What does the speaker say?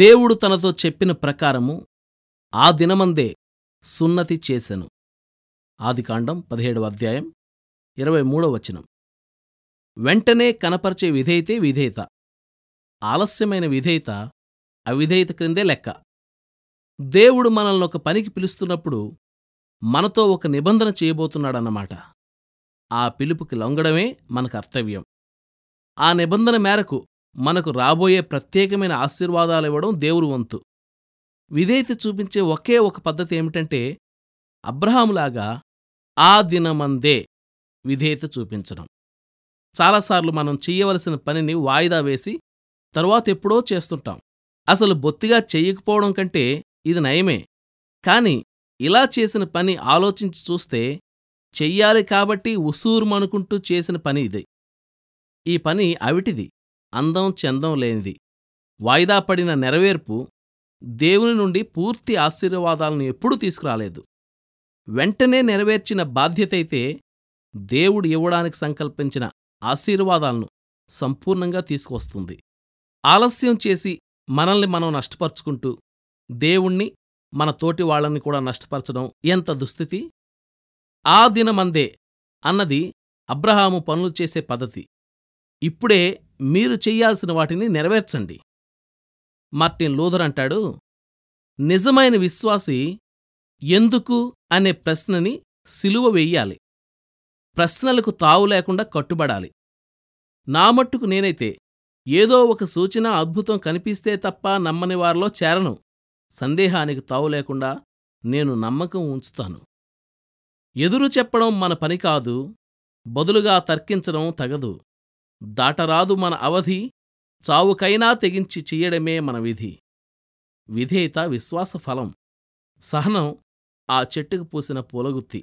దేవుడు తనతో చెప్పిన ప్రకారము ఆ దినమందే సున్నతి చేశను ఆదికాండం పదిహేడవ అధ్యాయం ఇరవై మూడవ వచనం. వెంటనే కనపరిచే విధేయతే విధేయత. ఆలస్యమైన విధేయత అవిధేయత క్రిందే లెక్క. దేవుడు మనల్ని ఒక పనికి పిలుస్తున్నప్పుడు మనతో ఒక నిబంధన చేయబోతున్నాడన్నమాట. ఆ పిలుపుకి లొంగడమే మన కర్తవ్యం ఆ నిబంధన మేరకు మనకు రాబోయే ప్రత్యేకమైన ఆశీర్వాదాలివ్వడం దేవుడు వంతు. విధేయత చూపించే ఒకే ఒక పద్ధతి ఏమిటంటే అబ్రహాములాగా ఆ దినమందే విధేయత చూపించడం. చాలాసార్లు మనం చెయ్యవలసిన పనిని వాయిదా వేసి తరువాత ఎప్పుడో చేస్తుంటాం. అసలు బొత్తిగా చెయ్యకపోవడం కంటే ఇది నయమే. కాని ఇలా చేసిన పని ఆలోచించి చూస్తే చెయ్యాలి కాబట్టి ఉసూరుమనుకుంటూ చేసిన పని ఇది. ఈ పని అవిటిది. అందం చందం లేనిది. వాయిదా పడిన నెరవేర్పు దేవుని నుండి పూర్తి ఆశీర్వాదాలను ఎప్పుడూ తీసుకురాలేదు. వెంటనే నెరవేర్చిన బాధ్యతైతే దేవుడు ఇవ్వడానికి సంకల్పించిన ఆశీర్వాదాలను సంపూర్ణంగా తీసుకొస్తుంది ఆలస్యం చేసి మనల్ని మనం నష్టపరుచుకుంటూ దేవుణ్ణి మన తోటి వాళ్ళని కూడా నష్టపరచడం ఎంత దుస్థితి? ఆ దినమందే అన్నది అబ్రహాము పనులు చేసే పద్ధతి. ఇప్పుడే మీరు చెయ్యాల్సిన వాటిని నెరవేర్చండి. మార్టిన్ లూథర్ అంటాడు నిజమైన విశ్వాసి ఎందుకు? అనే ప్రశ్నని సిలువ వెయ్యాలి ప్రశ్నలకు తావు లేకుండా కట్టుబడాలి. నా మట్టుకు నేనైతే ఏదో ఒక సూచన అద్భుతం కనిపిస్తే తప్ప నమ్మని వారిలో చేరను. సందేహానికి తావు లేకుండా నేను నమ్మకం ఉంచుతాను. ఎదురు చెప్పడం మన పని కాదు బదులుగా తర్కించడం తగదు. దాటరాదు మన అవధి చావుకైనా తెగించి చెయ్యడమే మన విధి. విధేయత విశ్వాసఫలం సహనం ఆ చెట్టుకు పూసిన పూలగుత్తి.